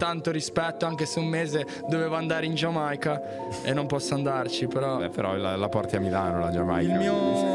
tanto rispetto anche se un mese dovevo andare in Giamaica e non posso andarci, però... Beh, però la, la porti a Milano la Giamaica. Il mio